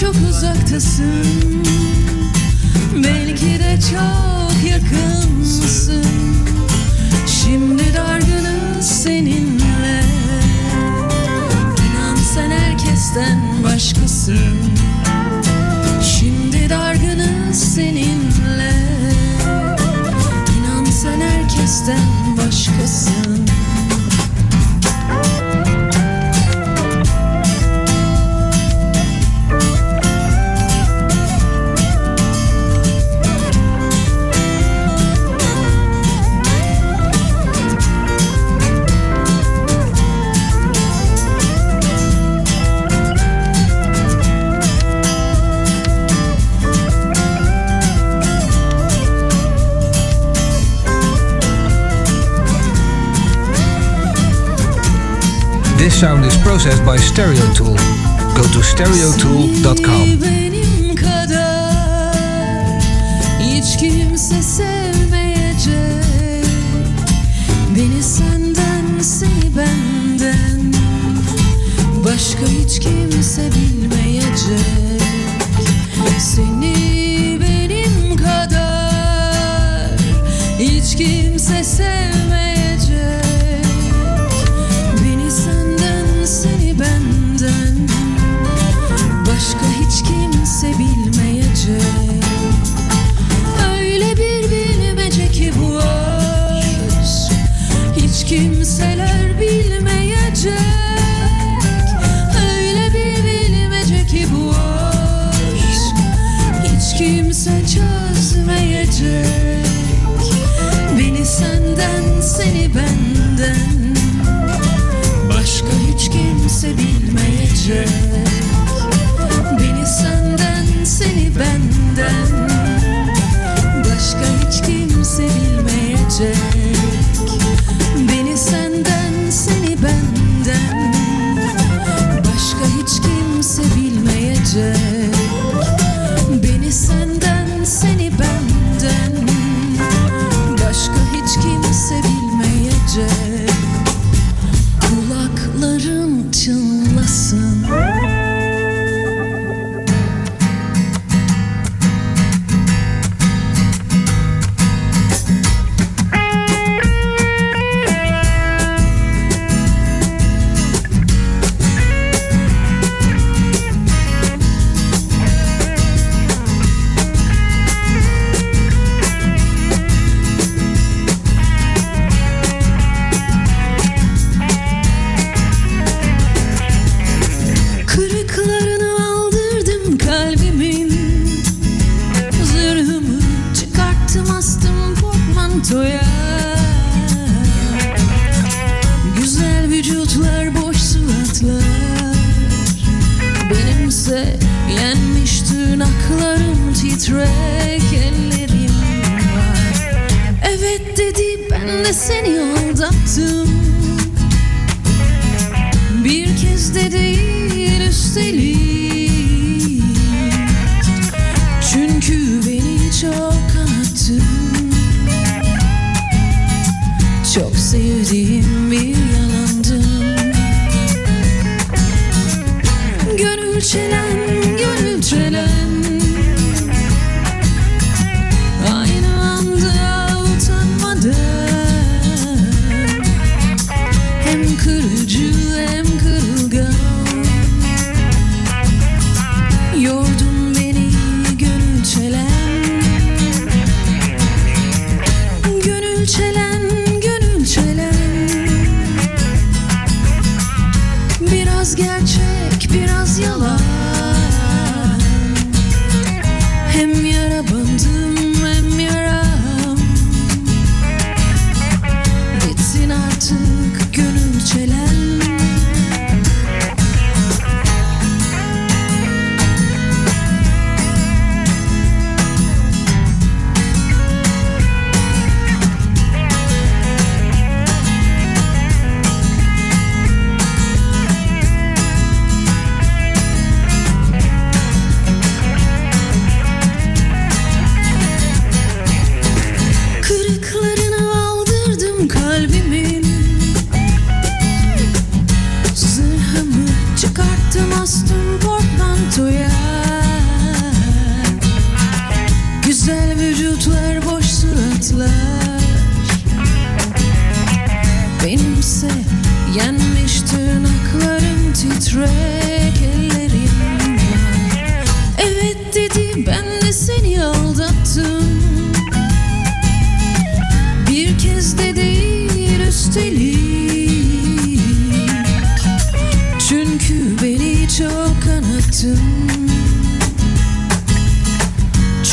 çok uzaktasın. Belki de çok yakınsın. Şimdi dargınız seninle. İnan sen herkesten başkasın. Şimdi dargınız seninle. İnan sen herkesten başkasın. sound is processed by Stereotool. Go to stereotool.com. Beni Başka hiç kimse bilmeyecek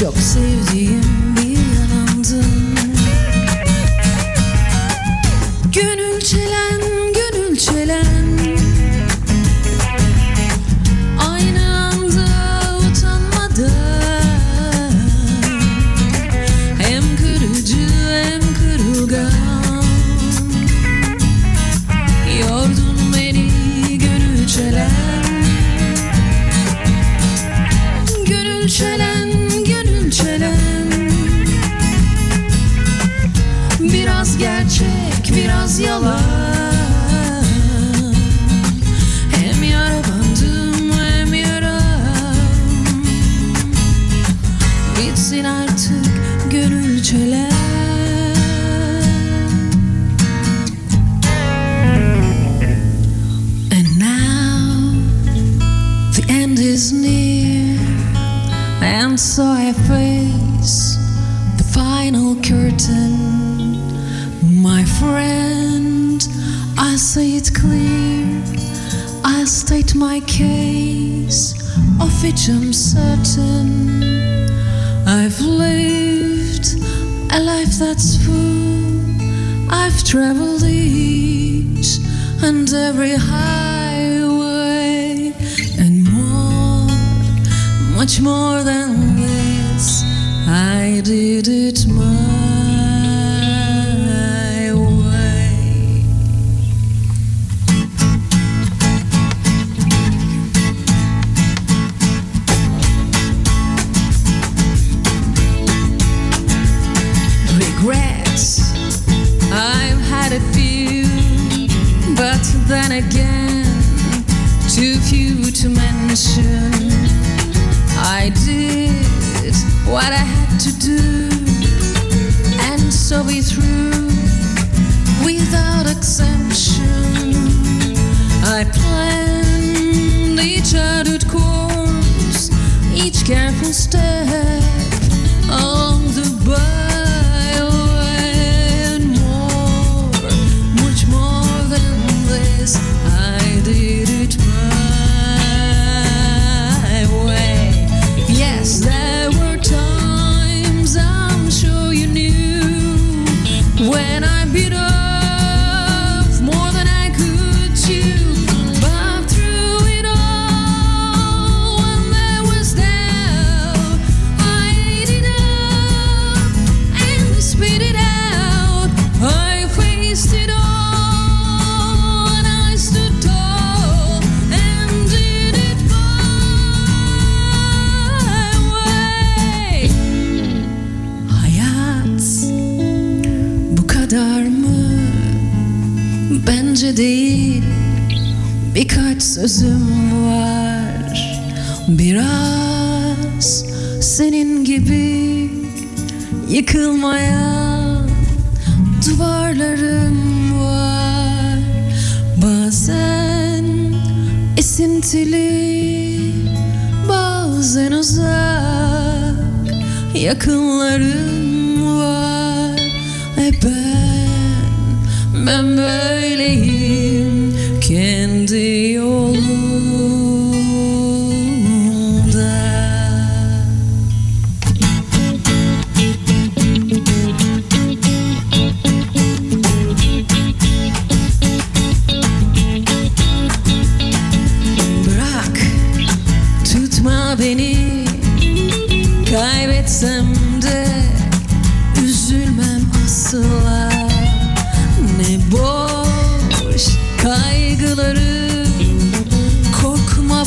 Çok sevdiğim bir yalandın sensin artık gönül çölen And now the end is near. And so I face the final curtain. My friend, I say it clear. I state my case, of which I'm certain. That's true. I've traveled each and every highway and more, much more than this. I did it Yıkılmaya duvarlarım var. Bazen esintili bazen uzak Yakınlarım var. E ben, ben böyleyim. Kendi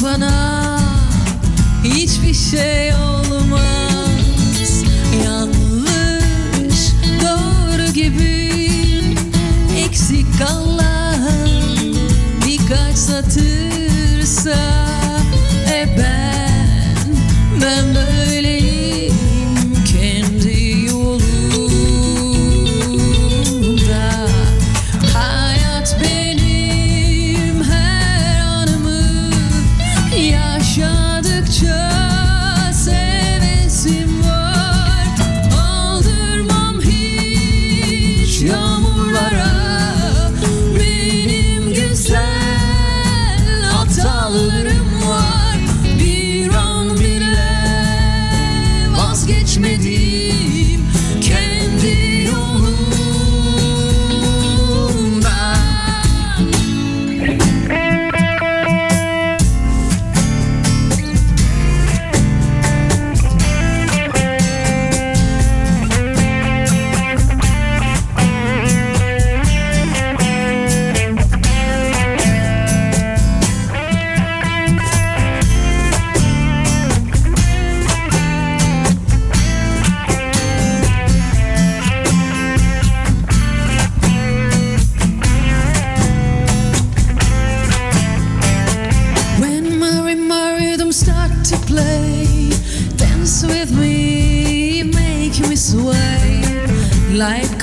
bana. Hiçbir şey olmaz. Yanlış doğru gibi. Eksik kalan birkaç satırsa.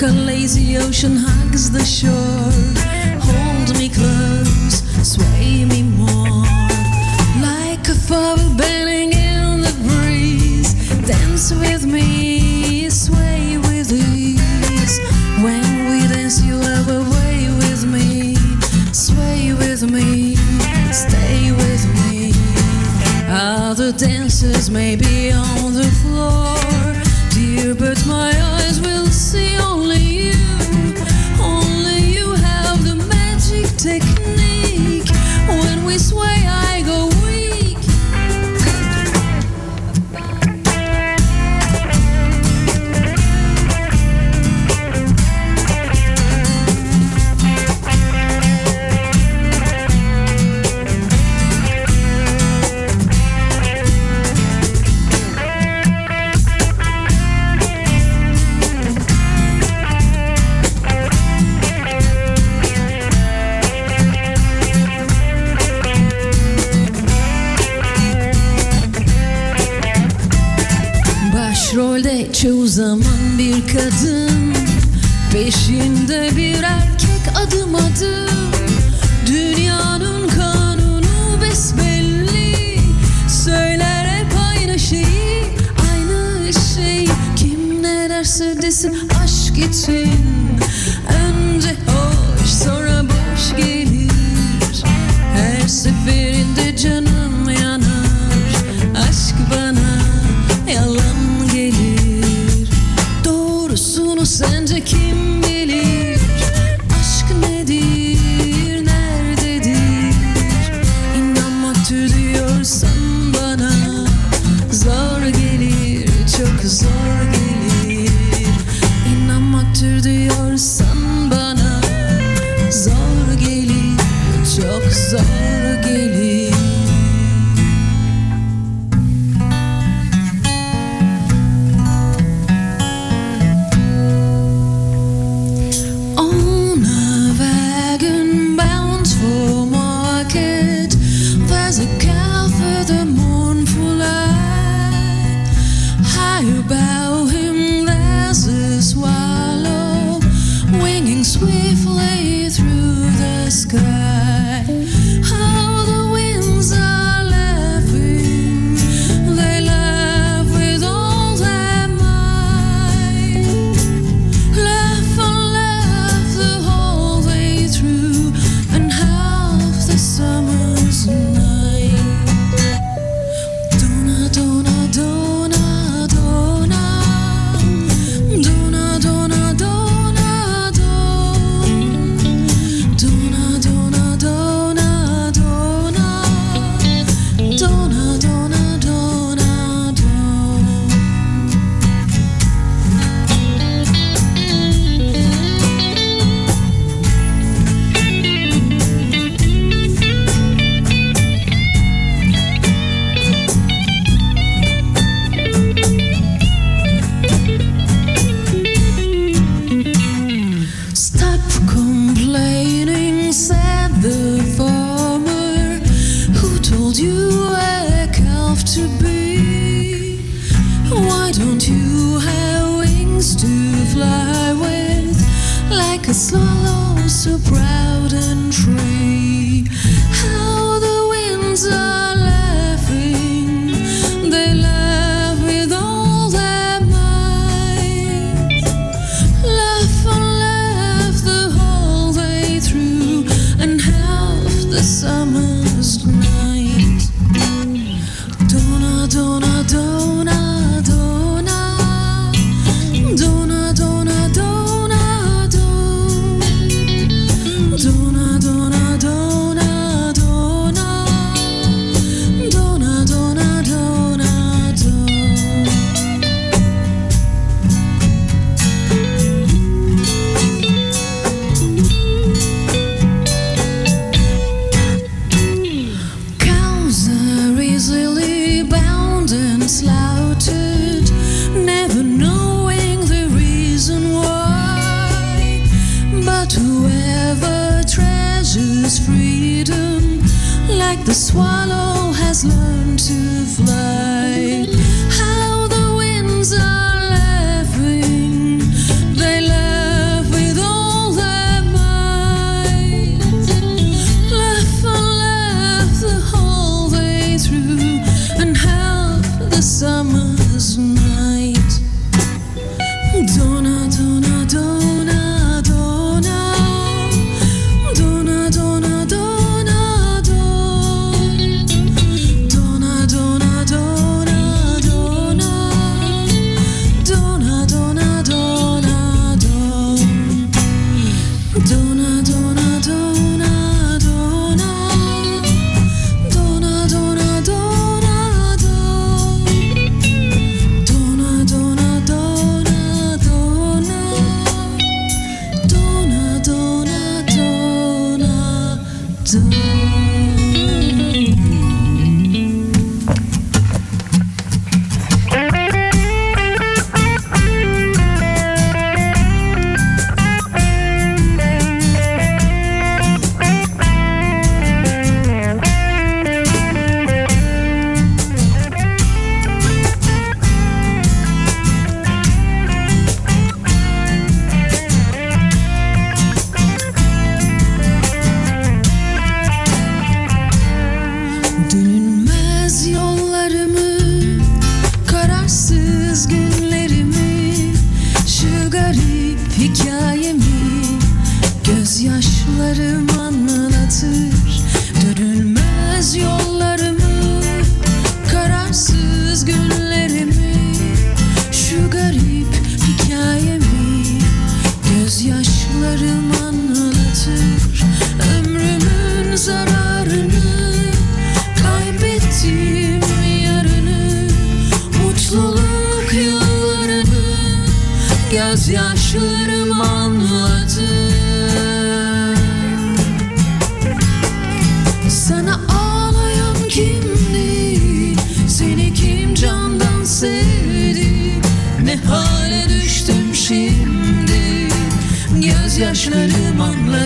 Like a lazy ocean hugs the shore. Hold me close, sway me more. Like a flower bending in the breeze. Dance with me, sway with ease. When we dance, you love way with me. Sway with me, stay with me. Other dancers may be on the floor. çoğu zaman bir kadın Peşinde bir erkek adım adım. Dünyanın kanunu besbelli Söyler hep aynı şeyi, aynı şey. Kim ne derse desin aşk için.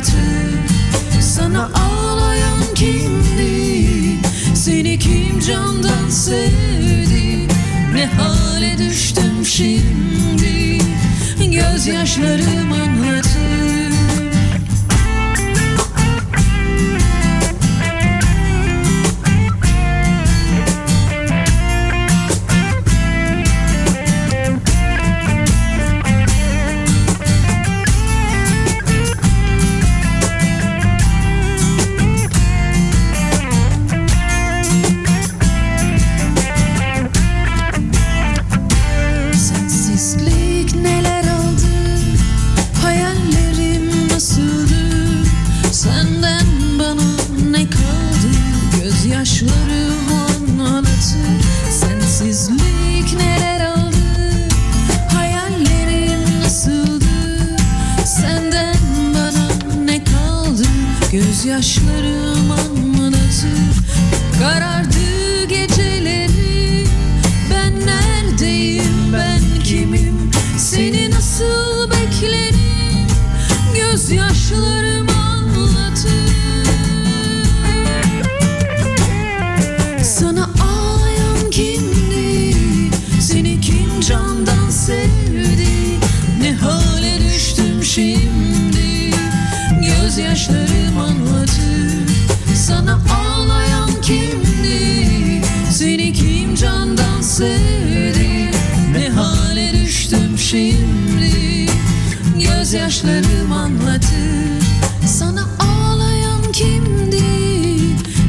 Anlatır Sana ağlayan kimdi Seni kim candan sevdi? Ne hale düştüm şimdi? Gözyaşlarım anlatır Gözyaşlarım anlatır Sensizlik neler aldı Hayallerim nasıldı Senden bana ne kaldı? Gözyaşlarım anlatır. Karardı geceleri Ben neredeyim ben kimim? Seni nasıl beklerim? Gözyaşlarım Gözyaşlarım anlatır Sana ağlayan kimdi? Seni kim candan sevdi? Ne hale düştüm şimdi? Gözyaşlarım anlatır Sana ağlayan kimdi?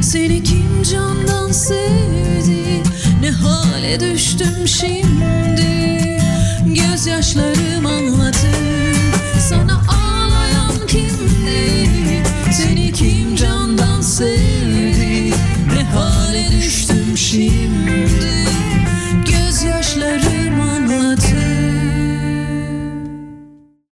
Seni kim candan sevdi? Ne hale düştüm şimdi? Gözyaşlarım anlatır kim